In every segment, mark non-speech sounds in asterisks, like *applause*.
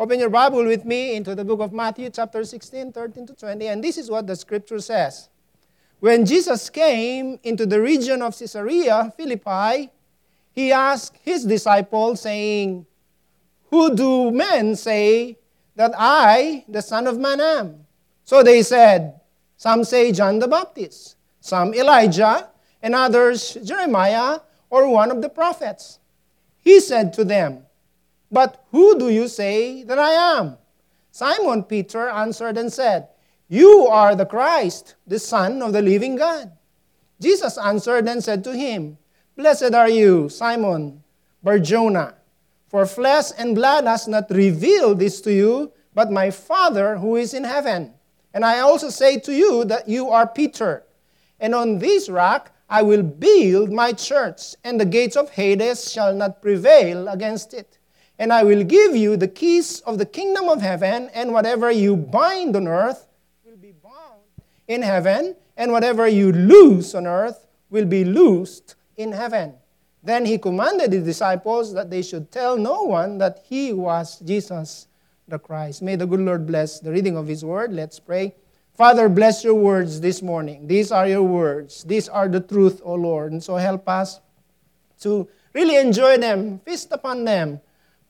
Open your Bible with me into the book of Matthew, chapter 16, 13 to 20, and this is what the scripture says. When Jesus came into the region of Caesarea Philippi, he asked his disciples, saying, Who do men say that I, the Son of Man, am? So they said, Some say John the Baptist, some Elijah, and others Jeremiah or one of the prophets. He said to them, But who do you say that I am? Simon Peter answered and said, You are the Christ, the Son of the living God. Jesus answered and said to him, Blessed are you, Simon Barjona, for flesh and blood has not revealed this to you, but my Father who is in heaven. And I also say to you that you are Peter, and on this rock I will build my church, and the gates of Hades shall not prevail against it. And I will give you the keys of the kingdom of heaven, and whatever you bind on earth will be bound in heaven, and whatever you loose on earth will be loosed in heaven. Then he commanded his disciples that they should tell no one that he was Jesus the Christ. May the good Lord bless the reading of his word. Let's pray. Father, bless your words this morning. These are your words. These are the truth, O Lord. And so help us to really enjoy them, feast upon them,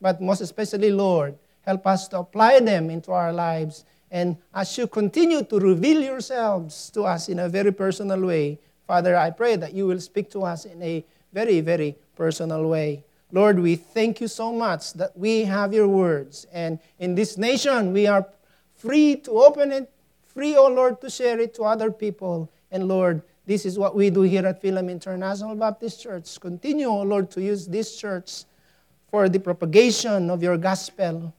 but most especially, Lord, help us to apply them into our lives. And as you continue to reveal yourselves to us in a very personal way, Father, I pray that you will speak to us in a very, very personal way. Lord, we thank you so much that we have your words. And in this nation, we are free to open it free, O oh Lord, to share it to other people. And Lord, this is what we do here at Philam International Baptist Church. Continue, O oh Lord, to use this church for the propagation of your gospel.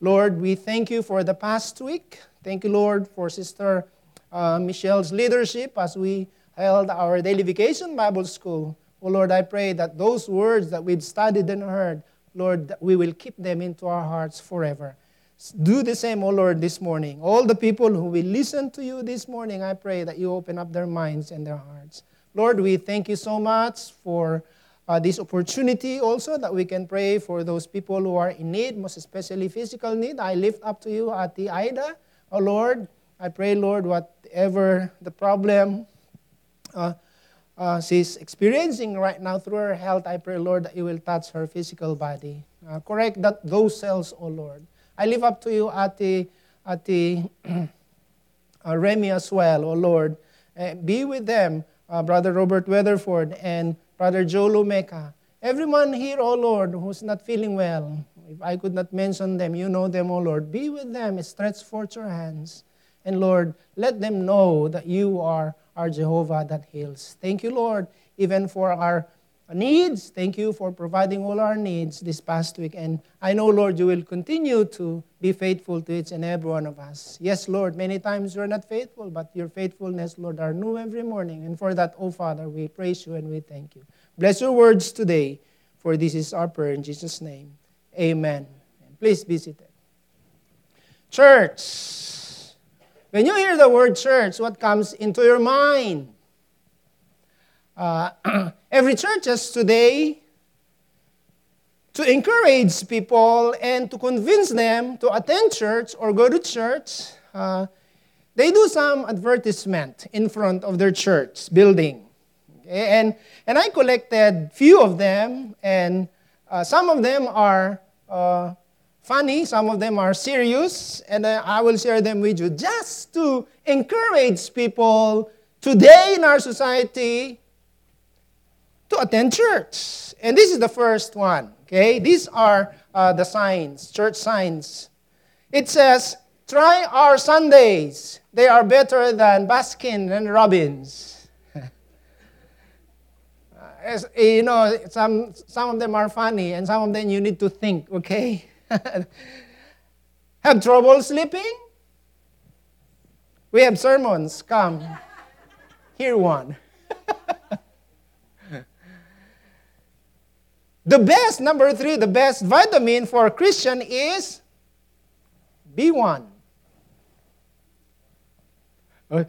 Lord, we thank you for the past week. Thank you, Lord, for Sister uh, Michelle's leadership as we held our daily vacation Bible school. Oh Lord, I pray that those words that we've studied and heard, Lord, we will keep them into our hearts forever. Do the same, O oh Lord, this morning. All the people who will listen to you this morning, I pray that you open up their minds and their hearts. Lord, we thank you so much for uh, this opportunity also that we can pray for those people who are in need, most especially physical need. I lift up to you Ate Ida, oh Lord. I pray, Lord, whatever the problem uh, uh, she's experiencing right now through her health, I pray, Lord, that you will touch her physical body. Uh, correct that those cells, oh Lord. I live up to you, Ate, Ate *clears throat* uh, Remy as well, oh Lord. Uh, be with them, Brother Robert Weatherford and Brother Joe Lumeka. Everyone here, oh Lord, who's not feeling well, if I could not mention them, you know them, oh Lord. Be with them, stretch forth your hands. And Lord, let them know that you are our Jehovah that heals. Thank you, Lord, even for our needs. Thank you for providing all our needs this past week. And I know, Lord, you will continue to be faithful to each and every one of us. Yes, Lord, many times you're not faithful, but your faithfulness, Lord, are new every morning. And for that, oh Father, we praise you and we thank you. Bless your words today, for this is our prayer in Jesus' name. Amen. Please be seated. Church. When you hear the word church, what comes into your mind? Uh, *clears throat* every churches today to encourage people and to convince them to attend church or go to church, uh, they do some advertisement in front of their church building. Okay? And, and I collected few of them, and uh, some of them are uh, funny, some of them are serious, and uh, I will share them with you just to encourage people today in our society to attend church. And this is the first one. Okay, these are uh, the signs, church signs. It says, "Try our Sundays; they are better than Baskin and Robbins." *laughs* As, you know, some some of them are funny, and some of them you need to think. Okay, *laughs* have trouble sleeping? We have sermons. Come, hear one. *laughs* The best, number three, the best vitamin for a Christian is B1. Uh,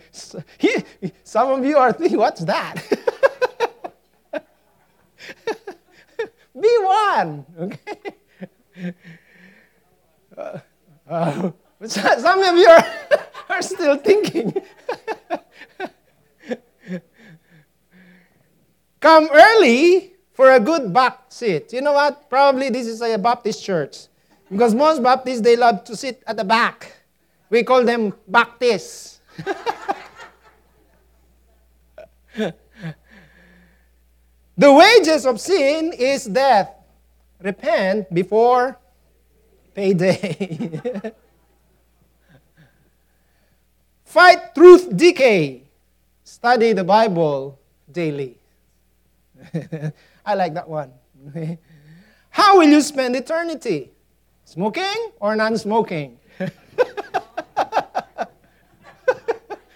some of you are thinking, what's that? *laughs* B1, okay? Uh, uh, *laughs* some of you are, *laughs* are still thinking. Come early for a good back seat. You know what? Probably this is a Baptist church. Because most Baptists, they love to sit at the back. We call them Baptists. *laughs* the wages of sin is death. Repent before payday. *laughs* Fight truth decay. Study the Bible daily. *laughs* I like that one. *laughs* How will you spend eternity? Smoking or non smoking? *laughs*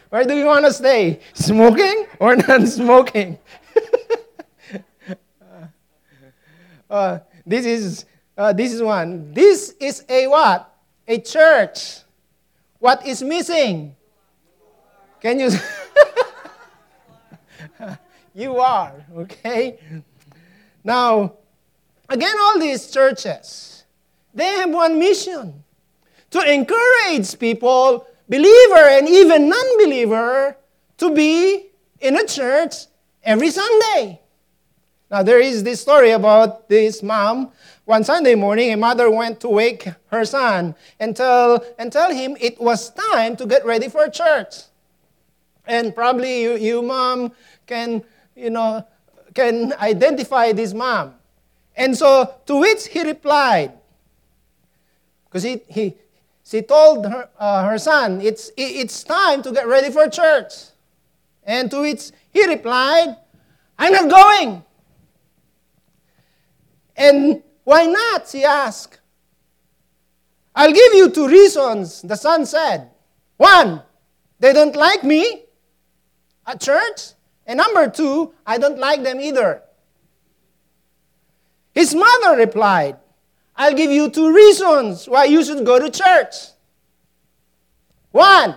Where do you want to stay? Smoking or non smoking? *laughs* uh, this is uh, this is one. This is a what? A church. What is missing? Can you? you are, okay? Now, again, all these churches, they have one mission to encourage people, believer and even non believer, to be in a church every Sunday. Now, there is this story about this mom. One Sunday morning, a mother went to wake her son and tell, and tell him it was time to get ready for church. And probably you, you mom, can, you know, can identify this mom. And so, to which he replied, because he, he, she told her, uh, her son, it's, it's time to get ready for church. And to which he replied, I'm not going. And why not? She asked. I'll give you two reasons, the son said. One, they don't like me at church. And number two, I don't like them either. His mother replied, I'll give you two reasons why you should go to church. One,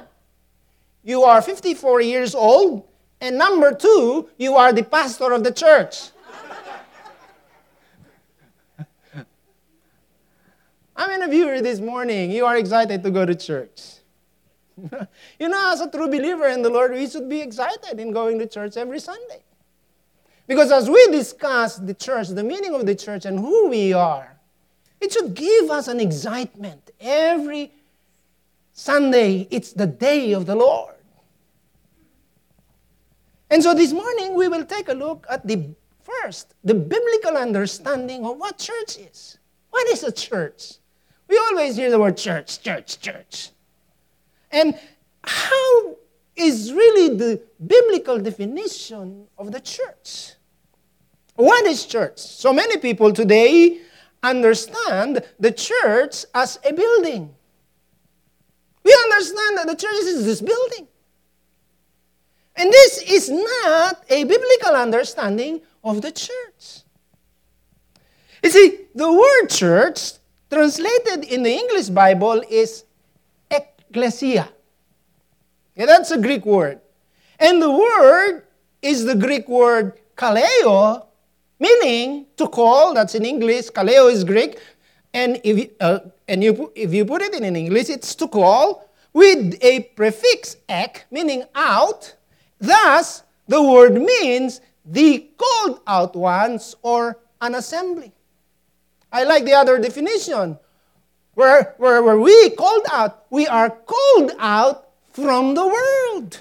you are 54 years old. And number two, you are the pastor of the church. How many of you here this morning, you are excited to go to church? *laughs* you know, as a true believer in the Lord, we should be excited in going to church every Sunday. Because as we discuss the church, the meaning of the church, and who we are, it should give us an excitement. Every Sunday, it's the day of the Lord. And so this morning, we will take a look at the first, the biblical understanding of what church is. What is a church? We always hear the word church, church, church. And how is really the biblical definition of the church? What is church? So many people today understand the church as a building. We understand that the church is this building. And this is not a biblical understanding of the church. You see, the word church translated in the English Bible is ecclesia. Yeah, that's a Greek word. And the word is the Greek word kaleo, meaning to call. That's in English. Kaleo is Greek. And if you, uh, and you, if you put it in English, it's to call with a prefix ek, meaning out. Thus, the word means the called out ones or an assembly. I like the other definition. Where, where, where we called out, we are called out from the world.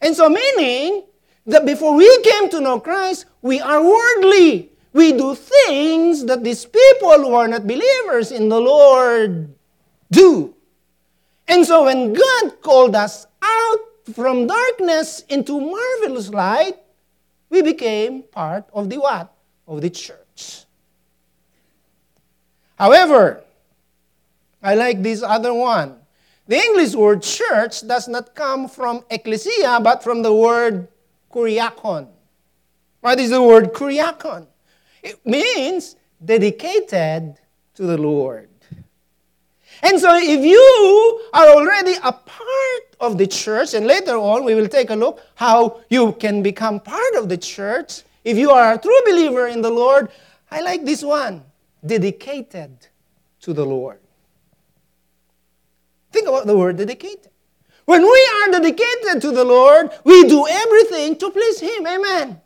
And so, meaning that before we came to know Christ, we are worldly. We do things that these people who are not believers in the Lord do. And so, when God called us out from darkness into marvelous light, we became part of the what? Of the church. However, I like this other one. The English word church does not come from ecclesia, but from the word kuriakon. What is the word kuriakon? It means dedicated to the Lord. And so, if you are already a part of the church, and later on we will take a look how you can become part of the church. If you are a true believer in the Lord, I like this one dedicated to the Lord. The word dedicated. When we are dedicated to the Lord, we do everything to please Him. Amen.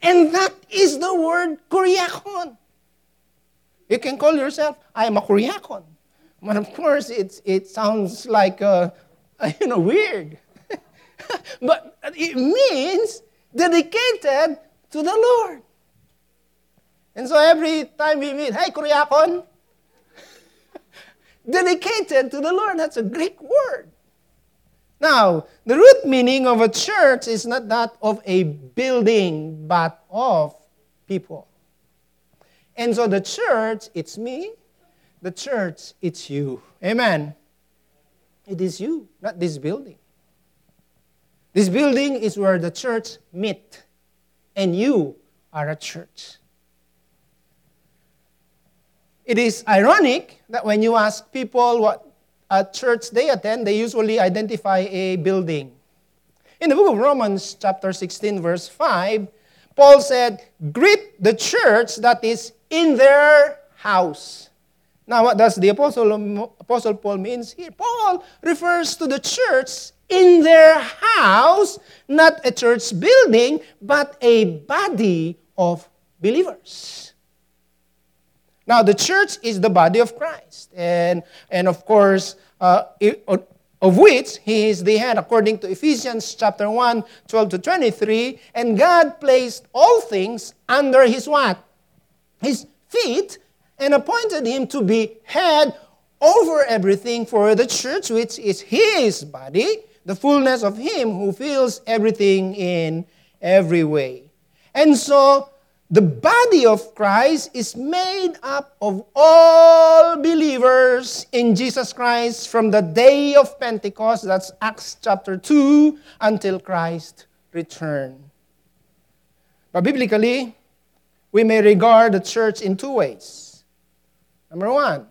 And that is the word kuriakon. You can call yourself, I am a kuriakon. But of course, it's, it sounds like, uh, *laughs* you know, weird. *laughs* but it means dedicated to the Lord. And so every time we meet, hey, kuriakon, dedicated to the Lord. That's a Greek word. Now, the root meaning of a church is not that of a building, but of people. And so the church, it's me. The church, it's you. Amen. It is you, not this building. This building is where the church meet, and you are a church. It is ironic that when you ask people what a church they attend, they usually identify a building. In the book of Romans, chapter 16, verse 5, Paul said, Greet the church that is in their house. Now, what does the Apostle, Apostle Paul means here? Paul refers to the church in their house, not a church building, but a body of believers. Now, the church is the body of Christ. And, and of course, uh, of which he is the head, according to Ephesians chapter 1, 12 to 23. And God placed all things under his what? His feet, and appointed him to be head over everything for the church, which is his body, the fullness of him who fills everything in every way. And so, the body of Christ is made up of all believers in Jesus Christ from the day of Pentecost, that's Acts chapter 2, until Christ returned. But biblically, we may regard the church in two ways. Number one,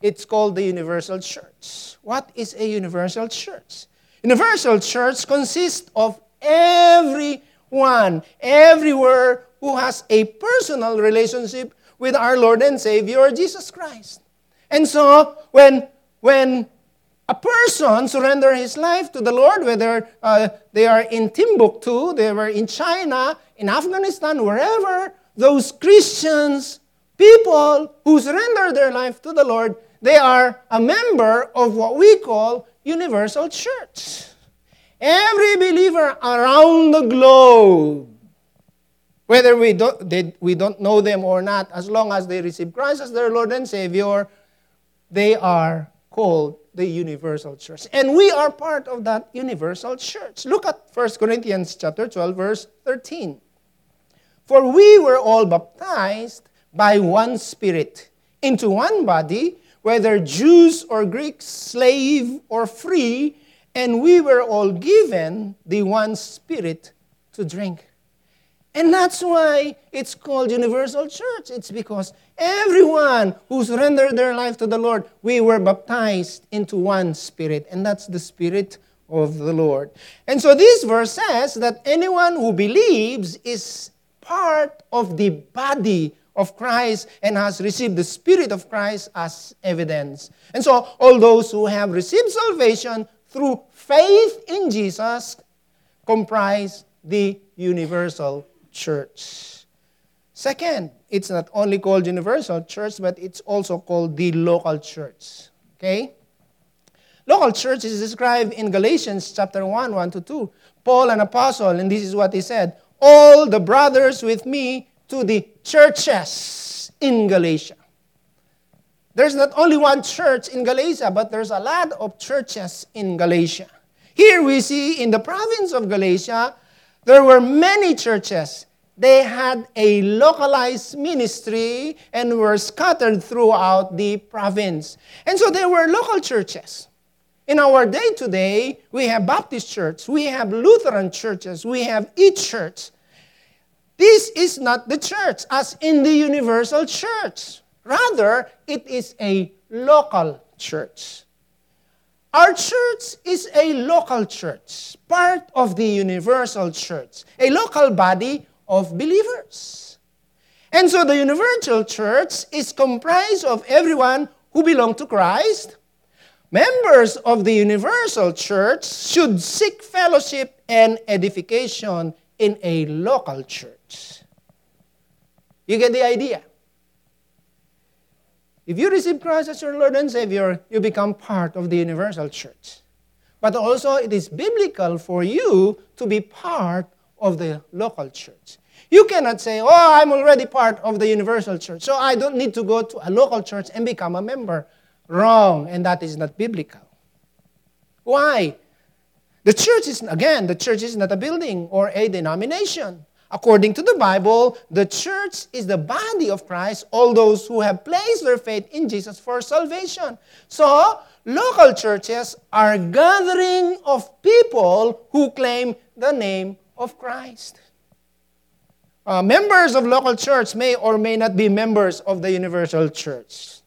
it's called the universal church. What is a universal church? Universal church consists of everyone, everywhere who has a personal relationship with our Lord and Savior Jesus Christ. And so, when, when a person surrender his life to the Lord, whether uh, they are in Timbuktu, they were in China, in Afghanistan, wherever, those Christians, people who surrender their life to the Lord, they are a member of what we call universal church. Every believer around the globe whether we don't, they, we don't know them or not, as long as they receive Christ as their Lord and Savior, they are called the universal church. And we are part of that universal church. Look at 1 Corinthians chapter 12, verse 13. For we were all baptized by one Spirit into one body, whether Jews or Greeks, slave or free, and we were all given the one Spirit to drink. And that's why it's called Universal Church. It's because everyone who surrendered their life to the Lord, we were baptized into one spirit, and that's the spirit of the Lord. And so this verse says that anyone who believes is part of the body of Christ and has received the Spirit of Christ as evidence. And so all those who have received salvation through faith in Jesus comprise the universal church. Second, it's not only called universal church, but it's also called the local church. Okay? Local church is described in Galatians chapter 1, 1 to 2. Paul, an apostle, and this is what he said All the brothers with me to the churches in Galatia. There's not only one church in Galatia, but there's a lot of churches in Galatia. Here we see in the province of Galatia, there were many churches. They had a localized ministry and were scattered throughout the province. And so there were local churches. In our day today, we have Baptist church, we have Lutheran churches, we have each church. This is not the church as in the universal church. Rather, it is a local church. Our church is a local church, part of the universal church, a local body of believers. And so the universal church is comprised of everyone who belong to Christ, Members of the universal church should seek fellowship and edification in a local church. You get the idea? If you receive Christ as your Lord and Savior, you become part of the universal church. But also, it is biblical for you to be part of the local church. You cannot say, Oh, I'm already part of the universal church, so I don't need to go to a local church and become a member. Wrong, and that is not biblical. Why? The church is, again, the church is not a building or a denomination. According to the Bible, the church is the body of Christ, all those who have placed their faith in Jesus for salvation. So, local churches are gathering of people who claim the name of Christ. Uh, members of local church may or may not be members of the universal church.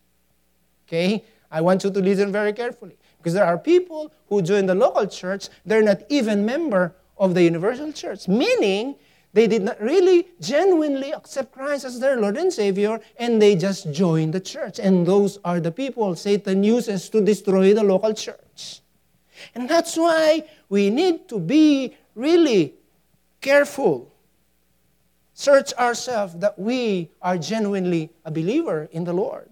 Okay? I want you to listen very carefully. Because there are people who join the local church, they're not even member of the universal church. Meaning, they did not really genuinely accept Christ as their Lord and Savior, and they just joined the church. And those are the people Satan uses to destroy the local church. And that's why we need to be really careful. Search ourselves that we are genuinely a believer in the Lord.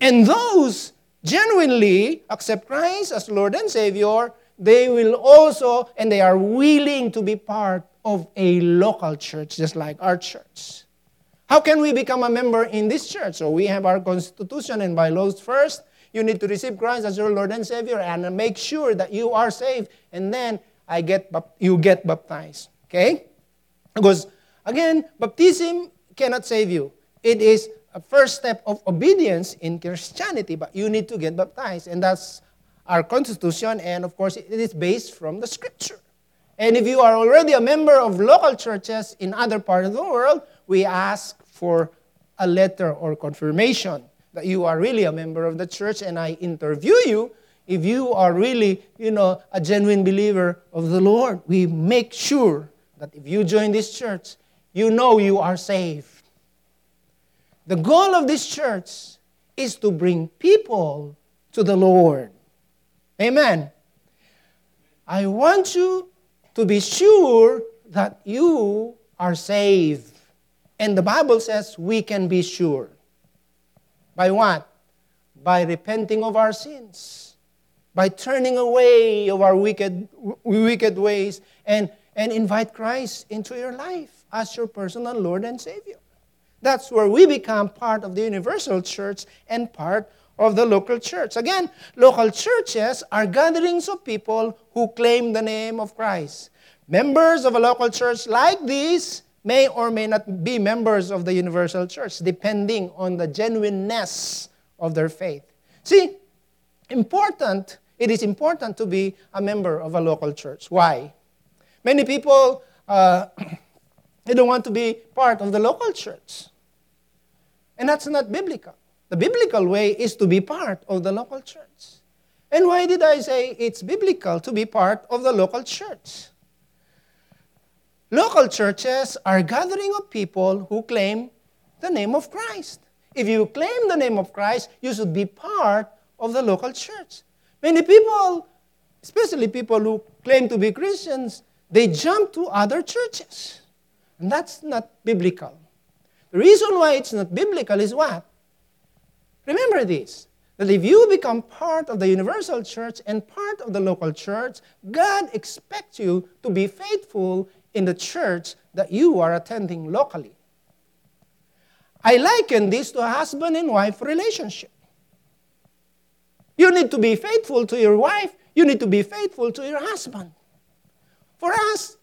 And those genuinely accept Christ as Lord and Savior, they will also, and they are willing to be part of a local church, just like our church. How can we become a member in this church? So we have our constitution and bylaws first. You need to receive Christ as your Lord and Savior and make sure that you are saved. And then I get you get baptized. Okay? Because again, baptism cannot save you. It is a first step of obedience in Christianity, but you need to get baptized. And that's our constitution, and of course, it is based from the scripture. And if you are already a member of local churches in other parts of the world, we ask for a letter or confirmation that you are really a member of the church and I interview you if you are really, you know, a genuine believer of the Lord. We make sure that if you join this church, you know you are saved. The goal of this church is to bring people to the Lord. Amen. I want you to be sure that you are saved. And the Bible says we can be sure. By what? By repenting of our sins, by turning away of our wicked, wicked ways, and, and invite Christ into your life as your personal Lord and Savior. That's where we become part of the universal church and part of the local church. Again, local churches are gatherings of people who claim the name of Christ. Members of a local church like this may or may not be members of the universal church, depending on the genuineness of their faith. See, important, it is important to be a member of a local church. Why? Many people, uh, *clears throat* they don't want to be part of the local church. And that's not biblical. The biblical way is to be part of the local church. And why did I say it's biblical to be part of the local church? Local churches are gathering of people who claim the name of Christ. If you claim the name of Christ, you should be part of the local church. Many people, especially people who claim to be Christians, they jump to other churches. And that's not biblical. The reason why it's not biblical is what? Remember this that if you become part of the universal church and part of the local church, God expects you to be faithful in the church that you are attending locally. I liken this to a husband and wife relationship. You need to be faithful to your wife, you need to be faithful to your husband. For us,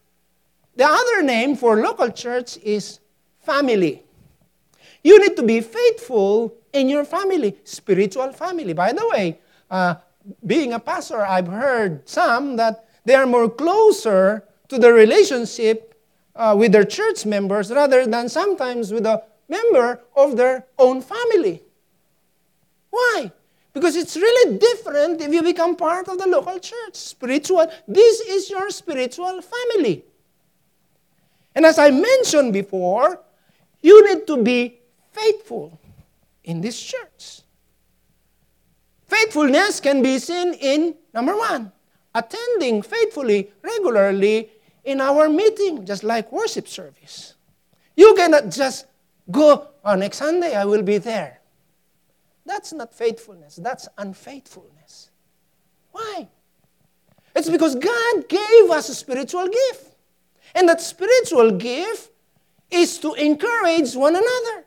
the other name for local church is family. You need to be faithful in your family, spiritual family. By the way, uh, being a pastor, I've heard some that they are more closer to the relationship uh, with their church members rather than sometimes with a member of their own family. Why? Because it's really different if you become part of the local church. Spiritual, this is your spiritual family. And as I mentioned before, you need to be faithful in this church faithfulness can be seen in number one, attending faithfully, regularly in our meeting, just like worship service. You cannot just go, oh, next Sunday I will be there. That's not faithfulness, that's unfaithfulness. Why? It's because God gave us a spiritual gift. And that spiritual gift is to encourage one another.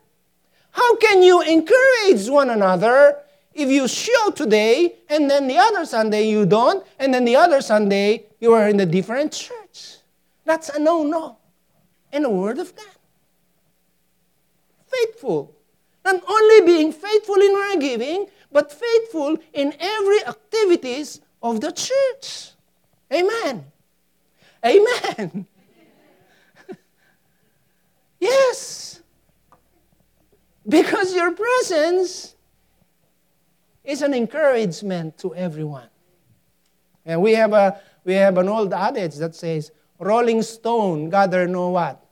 How can you encourage one another if you show today and then the other Sunday you don't, and then the other Sunday you are in a different church? That's a no no in the Word of God. Faithful. Not only being faithful in our giving, but faithful in every activities of the church. Amen. Amen. *laughs* yes. Because your presence is an encouragement to everyone. And we have, a, we have an old adage that says, Rolling stone gather no what?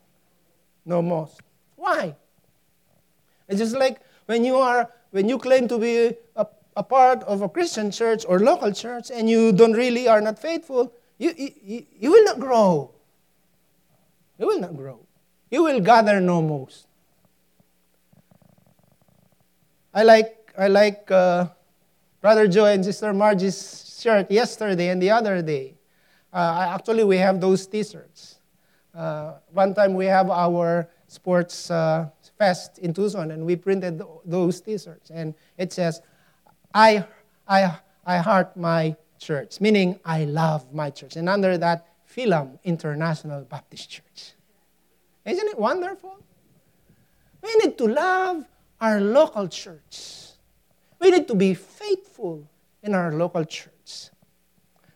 No moss. Why? It's just like when you are when you claim to be a, a part of a Christian church or local church and you don't really are not faithful, you, you, you will not grow. You will not grow. You will gather no most. I like I like uh, Brother Joe and Sister Margie's shirt yesterday and the other day. Uh, actually, we have those T-shirts. Uh, one time we have our sports uh, fest in Tucson, and we printed those T-shirts, and it says, "I, I, I heart my church," meaning I love my church, and under that, Philam International Baptist Church. Isn't it wonderful? We need to love our local church. We need to be faithful in our local church.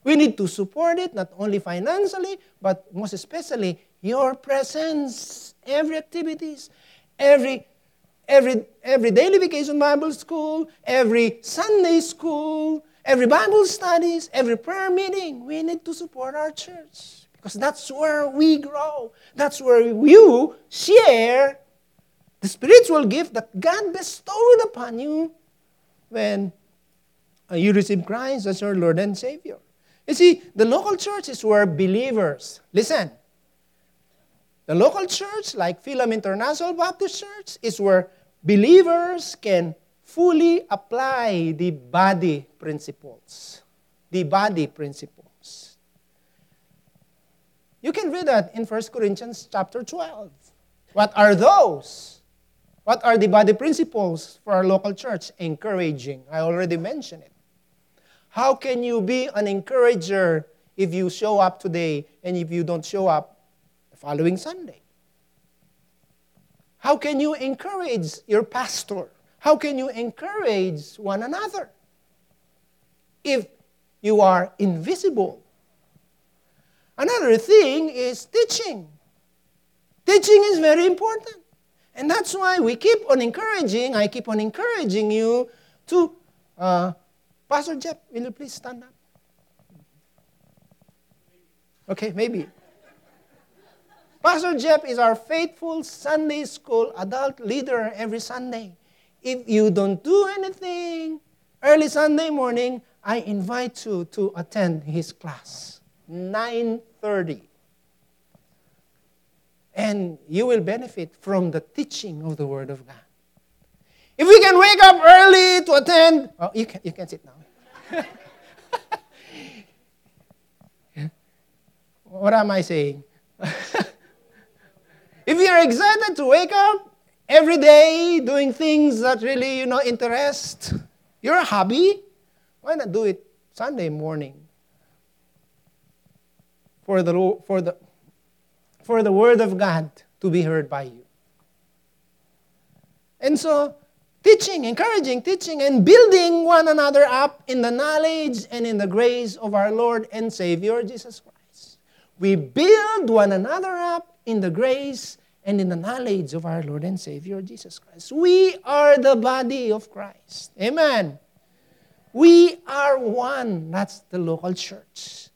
We need to support it not only financially, but most especially your presence, every activities, every every every daily vacation Bible school, every Sunday school, every Bible studies, every prayer meeting. We need to support our church because that's where we grow. That's where you share the spiritual gift that God bestowed upon you when uh, you receive Christ as your Lord and Savior. You see, the local church is where believers, listen, the local church, like Philam International Baptist Church, is where believers can fully apply the body principles. The body principles. You can read that in 1 Corinthians chapter 12. What are those? What are the body principles for our local church? Encouraging. I already mentioned it. How can you be an encourager if you show up today and if you don't show up the following Sunday? How can you encourage your pastor? How can you encourage one another if you are invisible? Another thing is teaching. Teaching is very important. And that's why we keep on encouraging, I keep on encouraging you to uh, Pastor Jeff, will you please stand up? Okay, maybe. Pastor Jeff is our faithful Sunday school adult leader every Sunday. If you don't do anything early Sunday morning, I invite you to attend his class. 9:30. And you will benefit from the teaching of the word of God. If we can wake up early to attend, you can, you can sit now. *laughs* what am I saying? *laughs* if you're excited to wake up every day doing things that really you know interest your hobby, why not do it Sunday morning for the for the for the word of God to be heard by you. And so teaching, encouraging, teaching, and building one another up in the knowledge and in the grace of our Lord and Savior Jesus Christ. We build one another up in the grace and in the knowledge of our Lord and Savior Jesus Christ. We are the body of Christ. Amen. We are one. That's the local church.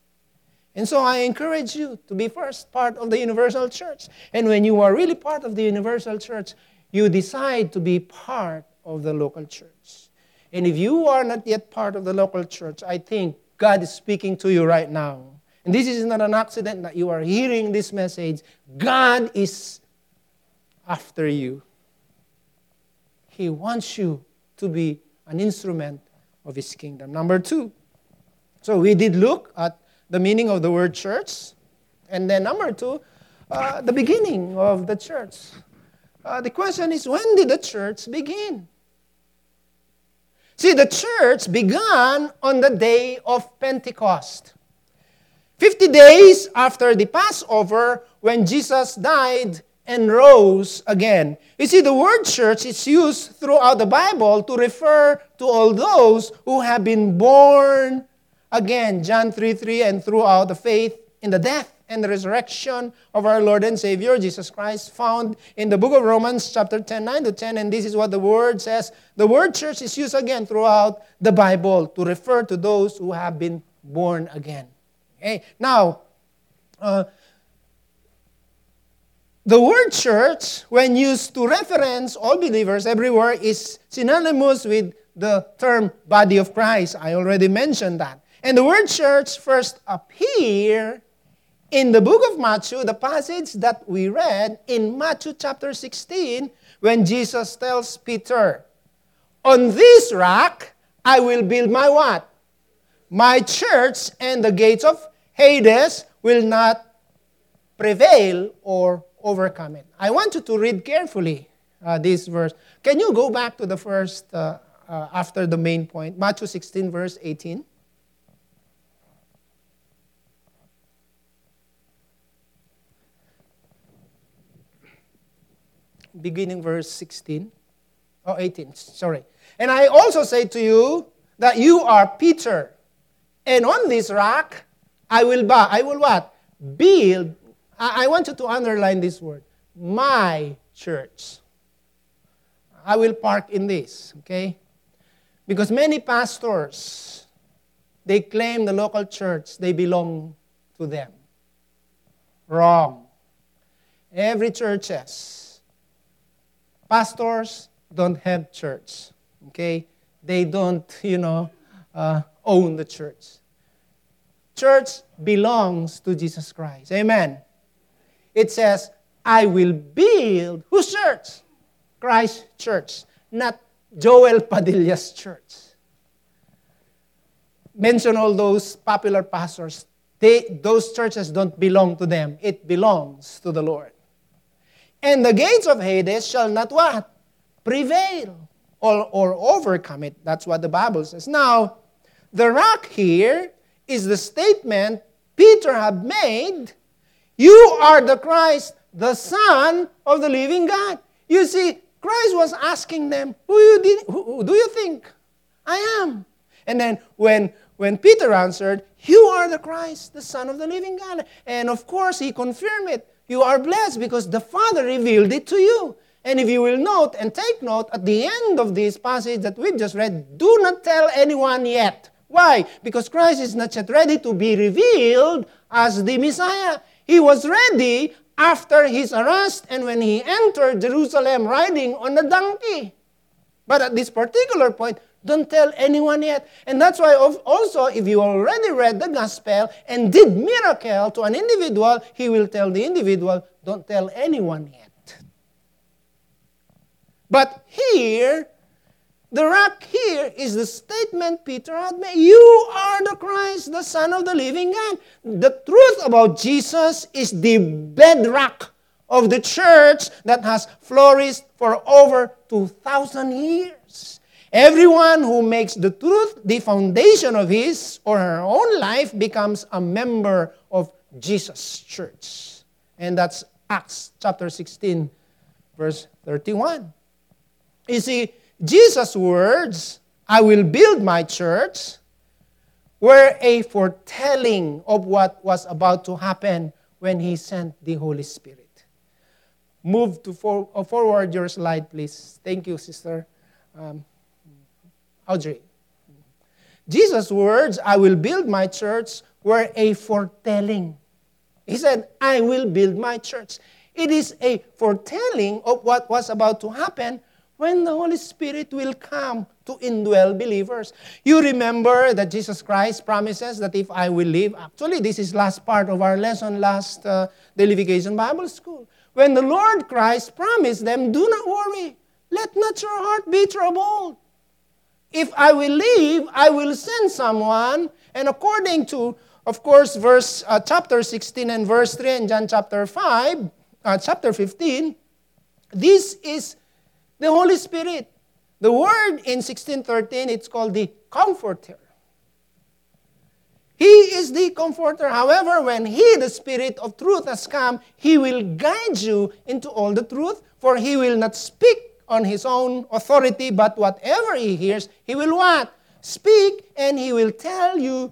And so I encourage you to be first part of the universal church. And when you are really part of the universal church, you decide to be part of the local church. And if you are not yet part of the local church, I think God is speaking to you right now. And this is not an accident that you are hearing this message. God is after you. He wants you to be an instrument of His kingdom. Number two. So we did look at the meaning of the word church. And then number two, uh, the beginning of the church. Uh, the question is when did the church begin? See, the church began on the day of Pentecost. 50 days after the Passover, when Jesus died and rose again. You see, the word church is used throughout the Bible to refer to all those who have been born again. John 3 3 and throughout the faith in the death and the resurrection of our Lord and Savior Jesus Christ, found in the book of Romans, chapter 10, 9 to 10. And this is what the word says. The word church is used again throughout the Bible to refer to those who have been born again. Okay? Now, uh, the word church, when used to reference all believers everywhere, is synonymous with the term body of Christ. I already mentioned that. And the word church first appear in the book of Matthew, the passage that we read in Matthew chapter 16, when Jesus tells Peter, On this rock I will build my what? My church, and the gates of Hades will not prevail or overcome it. I want you to read carefully uh, this verse. Can you go back to the first, uh, uh, after the main point, Matthew 16, verse 18? Beginning verse 16. Oh, 18, sorry. And I also say to you that you are Peter, and on this rock I will ba- I will what? Build. I, I want you to underline this word. My church. I will park in this, okay? Because many pastors, they claim the local church, they belong to them. Wrong. Every churches Pastors don't have church, okay? They don't, you know, uh, own the church. Church belongs to Jesus Christ. Amen. It says, I will build whose church? Christ church, not Joel Padilla's church. Mention all those popular pastors. They, those churches don't belong to them. It belongs to the Lord. And the gates of Hades shall not what? Prevail or, or overcome it. That's what the Bible says. Now, the rock here is the statement Peter had made You are the Christ, the Son of the living God. You see, Christ was asking them, Who, you did, who, who do you think I am? And then when, when Peter answered, You are the Christ, the Son of the living God. And of course, he confirmed it. You are blessed because the Father revealed it to you. And if you will note and take note at the end of this passage that we just read, do not tell anyone yet. Why? Because Christ is not yet ready to be revealed as the Messiah. He was ready after his arrest and when he entered Jerusalem riding on a donkey. But at this particular point, don't tell anyone yet. And that's why also if you already read the gospel and did miracle to an individual, he will tell the individual, don't tell anyone yet. But here, the rock here is the statement Peter had made. You are the Christ, the Son of the living God. The truth about Jesus is the bedrock of the church that has flourished for over 2,000 years. Everyone who makes the truth the foundation of his or her own life becomes a member of Jesus' church. And that's Acts chapter 16, verse 31. You see, Jesus' words, I will build my church, were a foretelling of what was about to happen when he sent the Holy Spirit. Move to for, uh, forward your slide, please. Thank you, sister. Um, Audrey. Jesus' words, I will build my church, were a foretelling. He said, I will build my church. It is a foretelling of what was about to happen when the Holy Spirit will come to indwell believers. You remember that Jesus Christ promises that if I will live, actually, this is last part of our lesson, last uh, Deification Bible School. When the Lord Christ promised them, do not worry, let not your heart be troubled. If I will leave, I will send someone. And according to, of course, verse uh, chapter 16 and verse 3 and John chapter 5, uh, chapter 15, this is the Holy Spirit. The word in 1613, it's called the Comforter. He is the Comforter. However, when He, the Spirit of truth, has come, He will guide you into all the truth, for He will not speak on His own authority, but whatever He hears, He will what? Speak, and He will tell you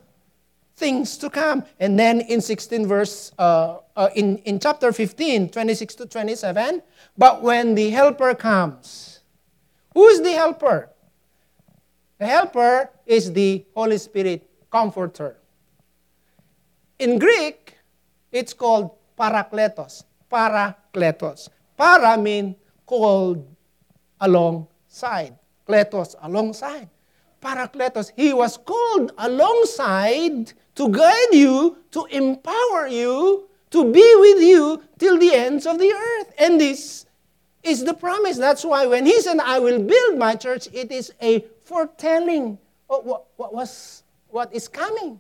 things to come. And then in 16 verse, uh, uh, in, in chapter 15, 26 to 27, but when the Helper comes, who is the helper? The helper is the Holy Spirit comforter. In Greek, it's called parakletos. Parakletos. Para means called alongside. Kletos, alongside. Parakletos. He was called alongside to guide you, to empower you, to be with you till the ends of the earth. And this is the promise. That's why when he said, I will build my church, it is a foretelling of what, what, was, what is coming.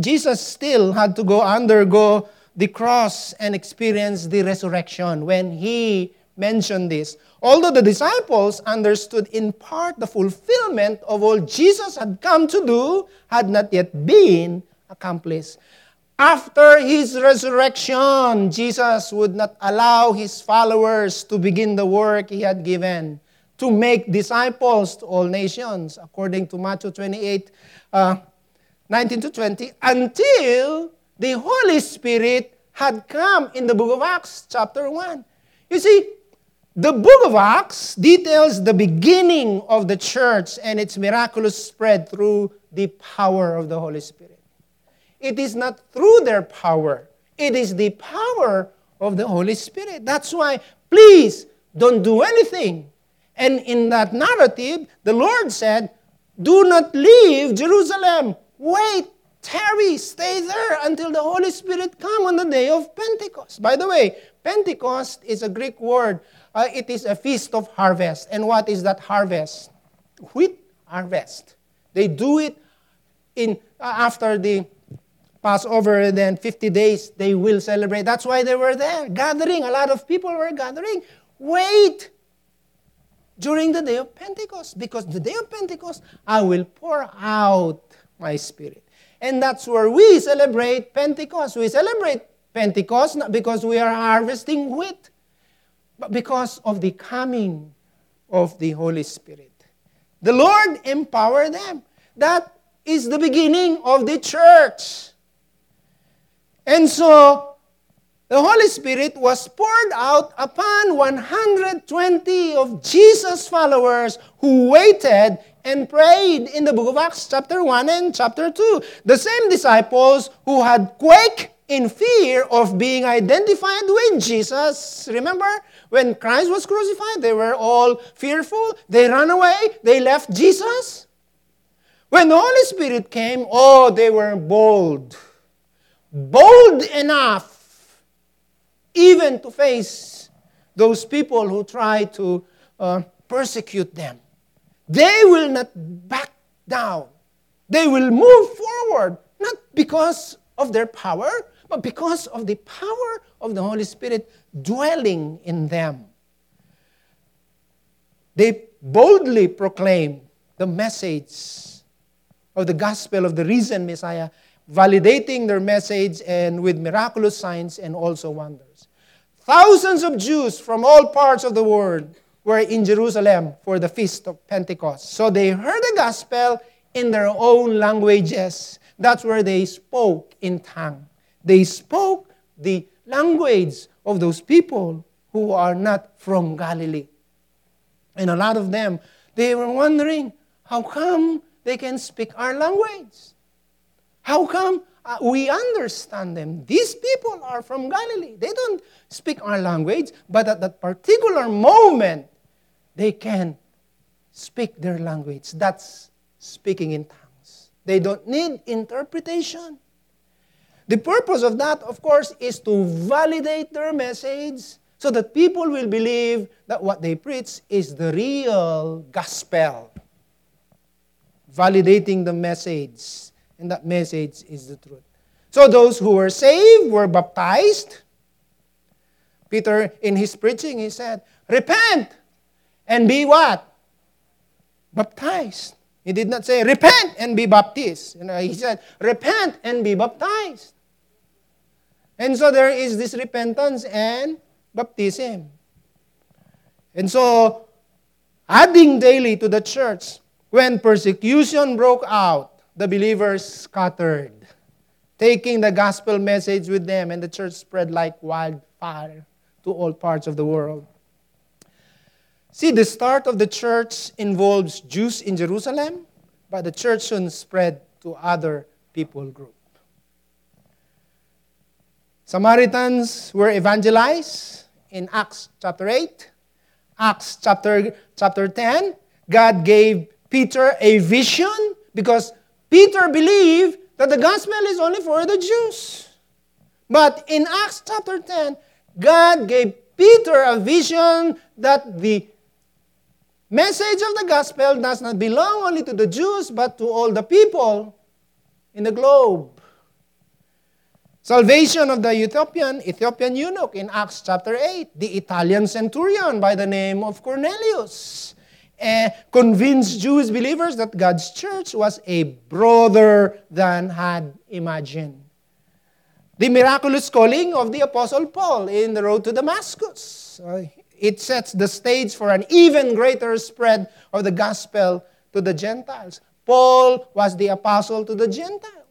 Jesus still had to go undergo the cross and experience the resurrection when he mentioned this. Although the disciples understood in part the fulfillment of all Jesus had come to do, had not yet been accomplished. After his resurrection, Jesus would not allow his followers to begin the work he had given to make disciples to all nations, according to Matthew 28 uh, 19 to 20, until the Holy Spirit had come in the book of Acts, chapter 1. You see, the book of Acts details the beginning of the church and its miraculous spread through the power of the Holy Spirit. It is not through their power, it is the power of the Holy Spirit. That's why, please don't do anything. And in that narrative, the Lord said, Do not leave Jerusalem. Wait, tarry, stay there until the Holy Spirit come on the day of Pentecost. By the way, Pentecost is a Greek word. Uh, it is a feast of harvest. And what is that harvest? Wheat harvest. They do it in uh, after the Passover, then 50 days they will celebrate. That's why they were there, gathering. A lot of people were gathering. Wait during the day of Pentecost, because the day of Pentecost, I will pour out my spirit. And that's where we celebrate Pentecost. We celebrate Pentecost because we are harvesting wheat, but because of the coming of the Holy Spirit. The Lord empowered them. That is the beginning of the church. And so, the Holy Spirit was poured out upon 120 of Jesus' followers who waited and prayed in the book of Acts, chapter 1 and chapter 2. The same disciples who had quaked in fear of being identified with Jesus. Remember, when Christ was crucified, they were all fearful. They ran away. They left Jesus. When the Holy Spirit came, oh, they were bold bold enough even to face those people who try to uh, persecute them. They will not back down. They will move forward, not because of their power, but because of the power of the Holy Spirit dwelling in them. They boldly proclaim the message of the gospel of the risen Messiah validating their message and with miraculous signs and also wonders. Thousands of Jews from all parts of the world were in Jerusalem for the feast of Pentecost. So they heard the gospel in their own languages. That's where they spoke in tongue. They spoke the language of those people who are not from Galilee. And a lot of them, they were wondering, how come they can speak our language? How come uh, we understand them? These people are from Galilee. They don't speak our language, but at that particular moment, they can speak their language. That's speaking in tongues. They don't need interpretation. The purpose of that, of course, is to validate their message so that people will believe that what they preach is the real gospel. Validating the message, and that message is the truth. So those who were saved were baptized. Peter, in his preaching, he said, Repent and be what? Baptized. He did not say, repent and be baptized. You know, he said, repent and be baptized. And so there is this repentance and baptism. And so, adding daily to the church, when persecution broke out, the believers scattered, taking the gospel message with them, and the church spread like wildfire to all parts of the world. See, the start of the church involves Jews in Jerusalem, but the church soon spread to other people group. Samaritans were evangelized in Acts chapter 8. Acts chapter, chapter 10, God gave Peter a vision because Peter believed that the gospel is only for the Jews. But in Acts chapter 10, God gave Peter a vision that the message of the gospel does not belong only to the Jews, but to all the people in the globe. Salvation of the Ethiopian, Ethiopian eunuch in Acts chapter 8, the Italian centurion by the name of Cornelius, uh, convinced Jewish believers that God's church was a broader than had imagined. The miraculous calling of the Apostle Paul in the road to Damascus. Uh, it sets the stage for an even greater spread of the gospel to the Gentiles. Paul was the apostle to the Gentiles.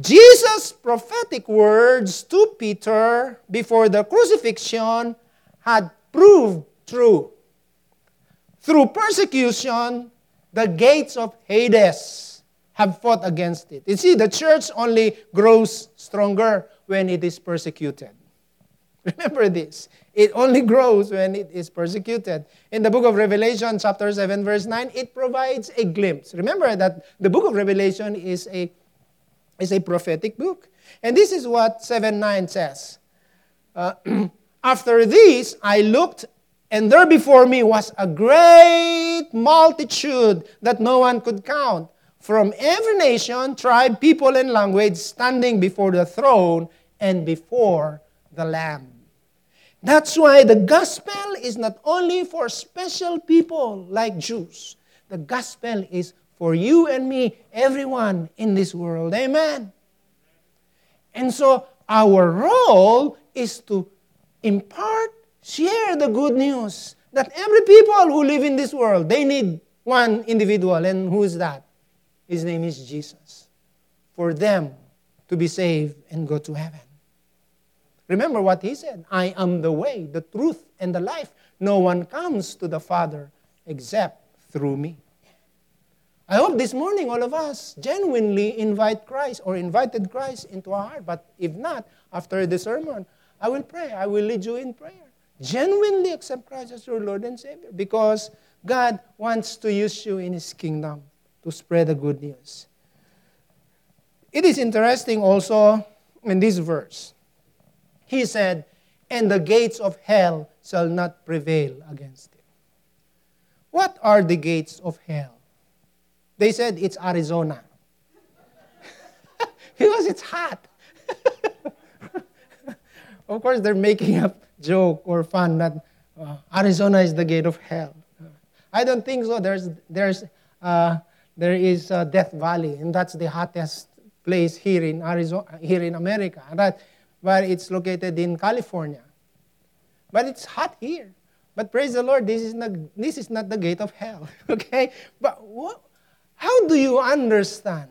Jesus' prophetic words to Peter before the crucifixion had proved true. Through persecution, the gates of Hades have fought against it. You see, the church only grows stronger when it is persecuted. *laughs* Remember this. It only grows when it is persecuted. In the book of Revelation, chapter 7, verse 9, it provides a glimpse. Remember that the book of Revelation is a, is a prophetic book. And this is what 7 9 says. Uh, *clears throat* After this, I looked, and there before me was a great multitude that no one could count, from every nation, tribe, people, and language, standing before the throne and before the Lamb. That's why the gospel is not only for special people like Jews. The gospel is for you and me, everyone in this world. Amen. And so our role is to impart, share the good news that every people who live in this world, they need one individual. And who is that? His name is Jesus. For them to be saved and go to heaven. Remember what he said I am the way, the truth, and the life. No one comes to the Father except through me. I hope this morning all of us genuinely invite Christ or invited Christ into our heart. But if not, after the sermon, I will pray. I will lead you in prayer. Genuinely accept Christ as your Lord and Savior because God wants to use you in His kingdom to spread the good news. It is interesting also in this verse he said, and the gates of hell shall not prevail against it. What are the gates of hell? They said it's Arizona. *laughs* because it's hot. *laughs* of course, they're making up joke or fun that uh, Arizona is the gate of hell. I don't think so. There's, there's, uh, there is uh, Death Valley, and that's the hottest place here in Arizona, here in America. That but it's located in California. But it's hot here. But praise the Lord, this is not, this is not the gate of hell. *laughs* Okay? But what, how do you understand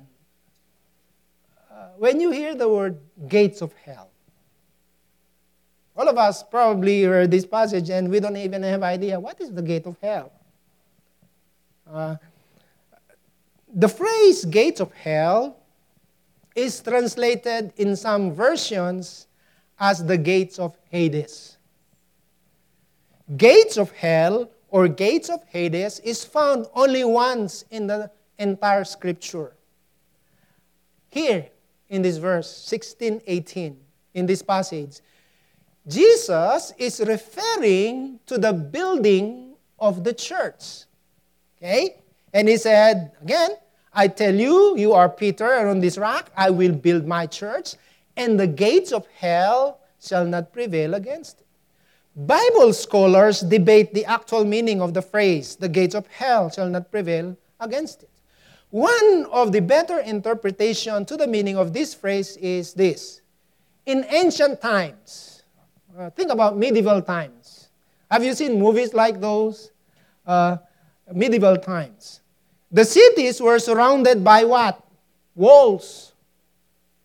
uh, when you hear the word gates of hell? All of us probably heard this passage and we don't even have idea what is the gate of hell. Uh, the phrase gates of hell is translated in some versions as the gates of Hades. Gates of hell or or gates of Hades is found only once in the entire scripture. Here in this verse 16 18, in this passage, Jesus is referring to the building of the church. Okay? And he said, again, I tell you, you are Peter, and on this rock I will build my church, and the gates of hell shall not prevail against it. Bible scholars debate the actual meaning of the phrase, the gates of hell shall not prevail against it. One of the better interpretation to the meaning of this phrase is this. In ancient times, uh, think about medieval times. Have you seen movies like those? Uh, medieval times. The cities were surrounded by what? Walls.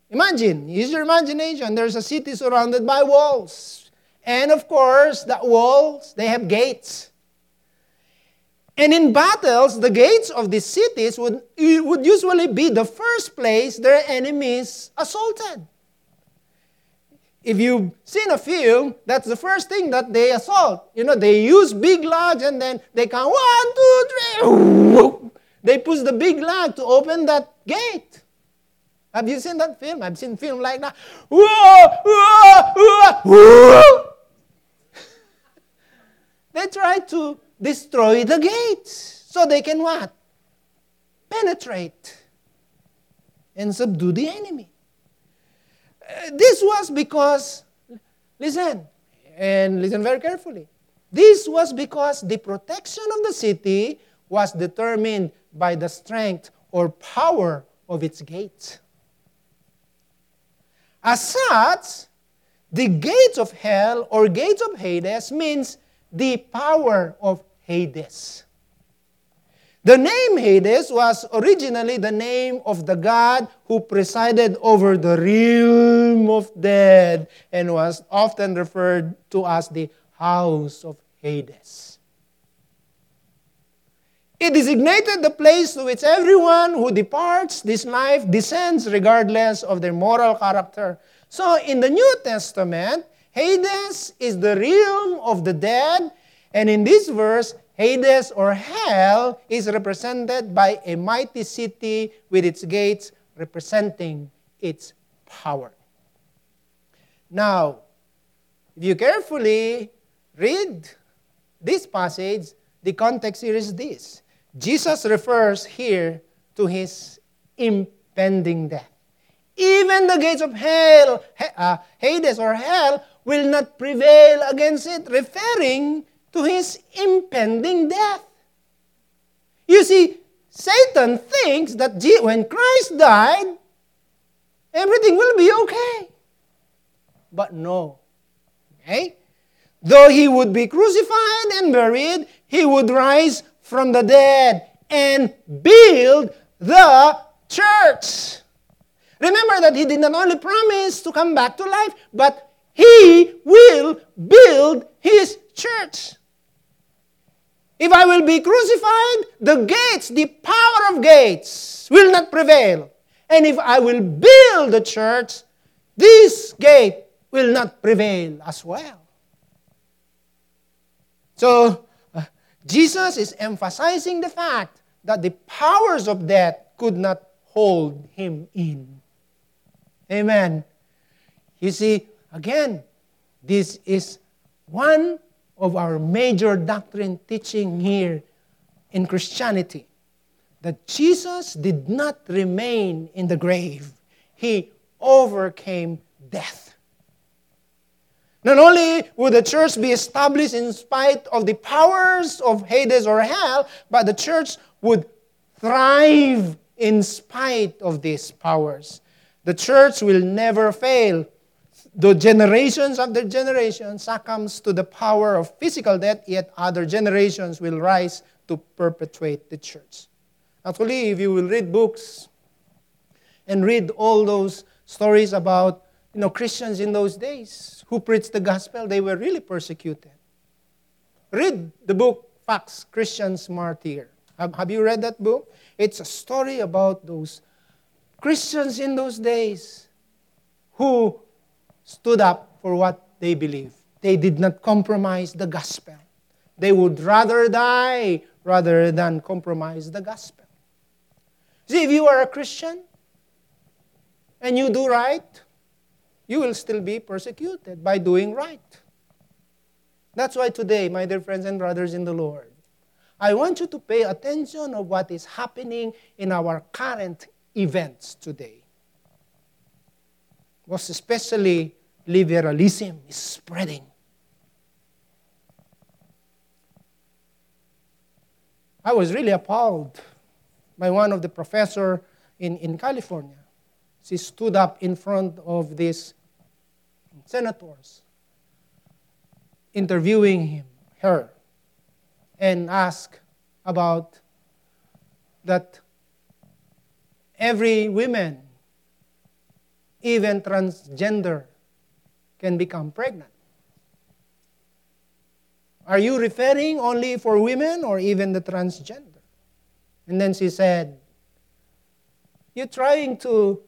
Imagine, use your imagination. There's a city surrounded by walls. And of course, the walls, they have gates. And in battles, the gates of these cities would, would usually be the first place their enemies assaulted. If you've seen a film, that's the first thing that they assault. You know, they use big logs and then they count one, two, three. They push the big log to open that gate. Have you seen that film? I've seen film like that. *laughs* They try to destroy the gates so they can what? Penetrate and subdue the enemy. Uh, this was because, listen, and listen very carefully. This was because the protection of the city was determined by the strength or power of its gates. As such, the gates of hell or gates of Hades means the power of Hades. The name Hades was originally the name of the god who presided over the realm of dead and was often referred to as the house of Hades. It designated the place to which everyone who departs this life descends regardless of their moral character. So in the New Testament, Hades is the realm of the dead, and in this verse, Hades or hell is represented by a mighty city with its gates representing its power. Now, if you carefully read this passage, the context here is this Jesus refers here to his impending death. Even the gates of hell, uh, Hades or hell, will not prevail against it, referring to his impending death. You see, Satan thinks that when Christ died, everything will be okay. But no. Okay? Though he would be crucified and buried, he would rise from the dead and build the church. Remember that he did not only promise to come back to life, but he will build his church. If I will be crucified, the gates, the power of gates, will not prevail. And if I will build the church, this gate will not prevail as well. So, uh, Jesus is emphasizing the fact that the powers of death could not hold him in. Amen. You see, again, this is one of our major doctrine teaching here in Christianity that Jesus did not remain in the grave, he overcame death. Not only would the church be established in spite of the powers of Hades or hell, but the church would thrive in spite of these powers. The church will never fail the generations after generations succumbs to the power of physical death, yet other generations will rise to perpetuate the church. Actually, if you will read books and read all those stories about you know, Christians in those days who preached the gospel, they were really persecuted. Read the book Foxe's, Christians Martyr. Have, have you read that book? It's a story about those Christians in those days who stood up for what they believe. They did not compromise the gospel. they would rather die rather than compromise the gospel. See, if you are a Christian and you do right, you will still be persecuted by doing right. That's why today, my dear friends and brothers in the Lord, I want you to pay attention of what is happening in our current events today. Most especially, liberalism is spreading. I was really appalled by one of the professor in, in California. She stood up in front of these senators, interviewing him, her, and asked about that every woman, even transgender, can become pregnant. Are you referring only for women or even the transgender? And then she said, You're trying to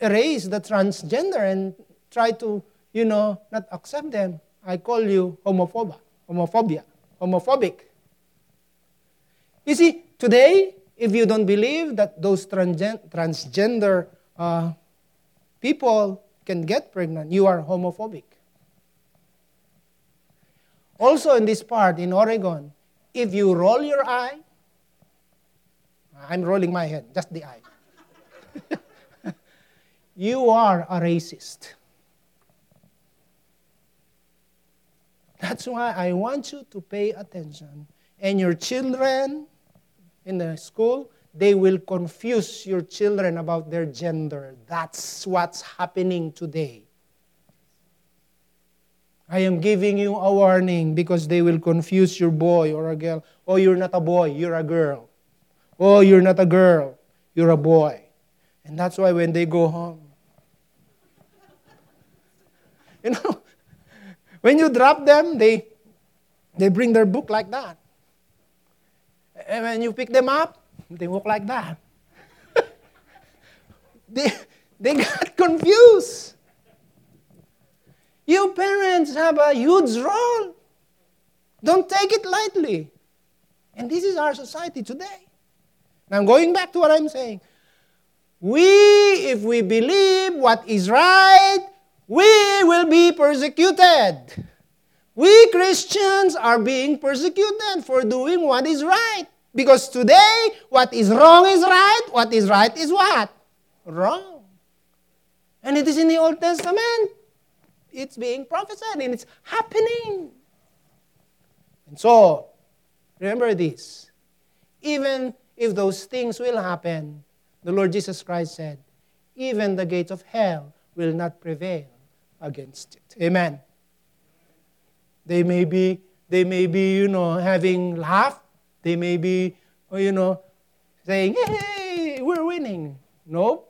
erase the transgender and try to, you know, not accept them. I call you homophoba, homophobia, homophobic. You see, today, if you don't believe that those transgen- transgender uh, people can get pregnant, you are homophobic. Also, in this part in Oregon, if you roll your eye, I'm rolling my head, just the eye. *laughs* you are a racist. That's why I want you to pay attention. And your children in the school, they will confuse your children about their gender. That's what's happening today. I am giving you a warning because they will confuse your boy or a girl. Oh, you're not a boy, you're a girl. Oh, you're not a girl, you're a boy. And that's why when they go home, *laughs* you know, when you drop them, they, they bring their book like that. And when you pick them up, they walk like that. *laughs* they, they got *laughs* confused. You parents have a huge role. Don't take it lightly. And this is our society today. Now, going back to what I'm saying, we, if we believe what is right, we will be persecuted. We Christians are being persecuted for doing what is right. Because today, what is wrong is right, what is right is what? Wrong. And it is in the Old Testament it's being prophesied and it's happening. And so, remember this. Even if those things will happen, the Lord Jesus Christ said, even the gates of hell will not prevail against it. Amen. They may be, they may be, you know, having laugh. They may be, oh, you know, saying, hey, we're winning. Nope.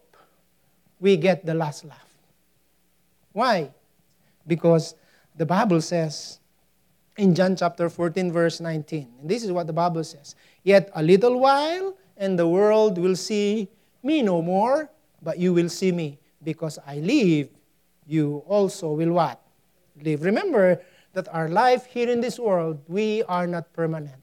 We get the last laugh. Why? Because the Bible says in John chapter 14, verse 19, and this is what the Bible says Yet a little while, and the world will see me no more, but you will see me. Because I live, you also will what? Live. Remember that our life here in this world, we are not permanent.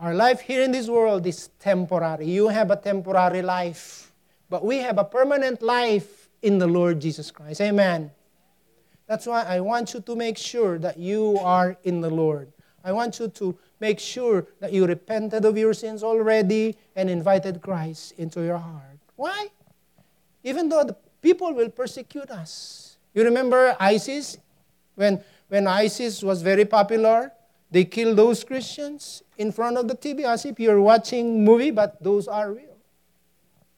Our life here in this world is temporary. You have a temporary life, but we have a permanent life in the Lord Jesus Christ. Amen. That's why I want you to make sure that you are in the Lord. I want you to make sure that you repented of your sins already and invited Christ into your heart. Why? Even though the people will persecute us. You remember ISIS? When, when ISIS was very popular, they kill those Christians in front of the TV as if you're watching movie, but those are real.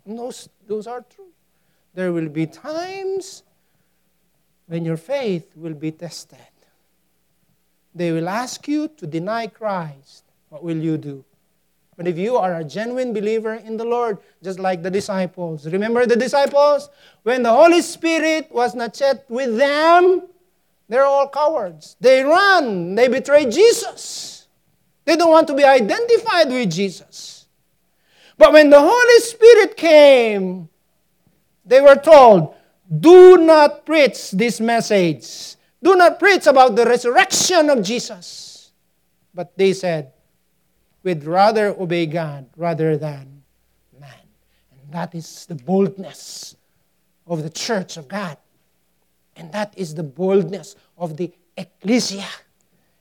those, those are true. There will be times when your faith will be tested. They will ask you to deny Christ. What will you do? But if you are a genuine believer in the Lord, just like the disciples, remember the disciples? When the Holy Spirit was not yet with them, they're all cowards. They run, they betray Jesus. They don't want to be identified with Jesus. But when the Holy Spirit came, they were told, do not preach this message. Do not preach about the resurrection of Jesus. But they said, We'd rather obey God rather than man. And that is the boldness of the church of God. And that is the boldness of the ecclesia.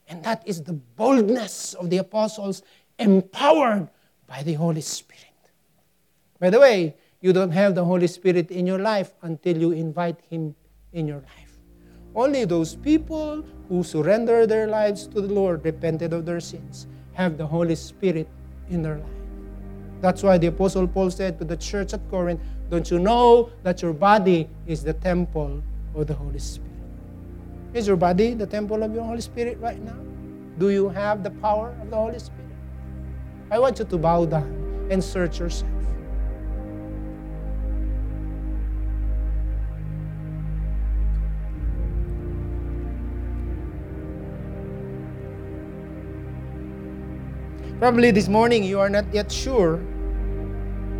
And that is the boldness of the apostles empowered by the Holy Spirit. By the way, you don't have the Holy Spirit in your life until you invite Him in your life. Only those people who surrender their lives to the Lord, repented of their sins, have the Holy Spirit in their life. That's why the Apostle Paul said to the church at Corinth, Don't you know that your body is the temple of the Holy Spirit? Is your body the temple of your Holy Spirit right now? Do you have the power of the Holy Spirit? I want you to bow down and search yourself. Probably this morning you are not yet sure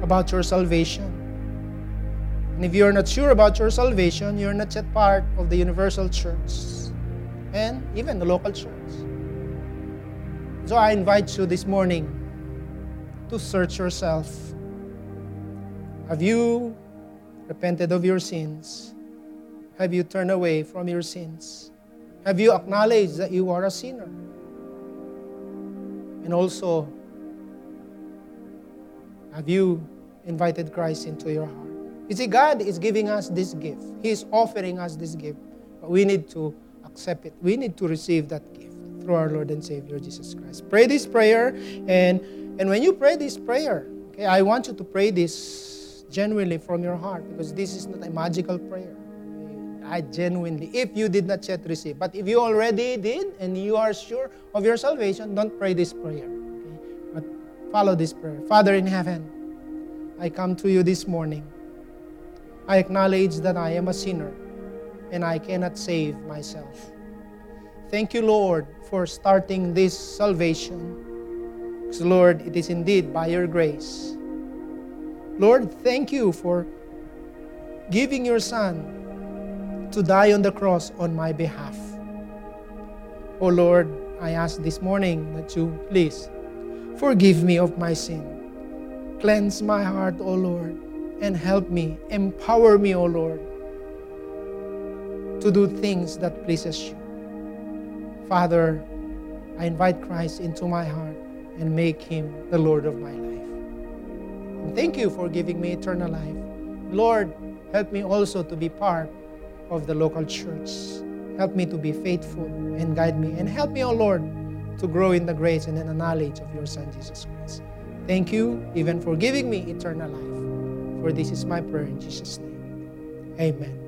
about your salvation. And if you are not sure about your salvation, you're not yet part of the universal church and even the local church. So I invite you this morning to search yourself. Have you repented of your sins? Have you turned away from your sins? Have you acknowledged that you are a sinner? And also, have you invited Christ into your heart? You see, God is giving us this gift. He is offering us this gift. But we need to accept it. We need to receive that gift through our Lord and Savior Jesus Christ. Pray this prayer, and, and when you pray this prayer, okay, I want you to pray this genuinely from your heart because this is not a magical prayer. I genuinely, if you did not yet receive. But if you already did and you are sure of your salvation, don't pray this prayer. Okay? But follow this prayer. Father in heaven, I come to you this morning. I acknowledge that I am a sinner and I cannot save myself. Thank you, Lord, for starting this salvation. Because, Lord, it is indeed by your grace. Lord, thank you for giving your Son to die on the cross on my behalf. Oh Lord, I ask this morning that you please forgive me of my sin. Cleanse my heart, O Lord, and help me, empower me, O Lord, to do things that pleases you. Father, I invite Christ into my heart and make him the Lord of my life. And thank you for giving me eternal life. Lord, help me also to be part of the local church. Help me to be faithful and guide me. And help me, O Lord, to grow in the grace and in the knowledge of your Son, Jesus Christ. Thank you even for giving me eternal life. For this is my prayer in Jesus' name. Amen.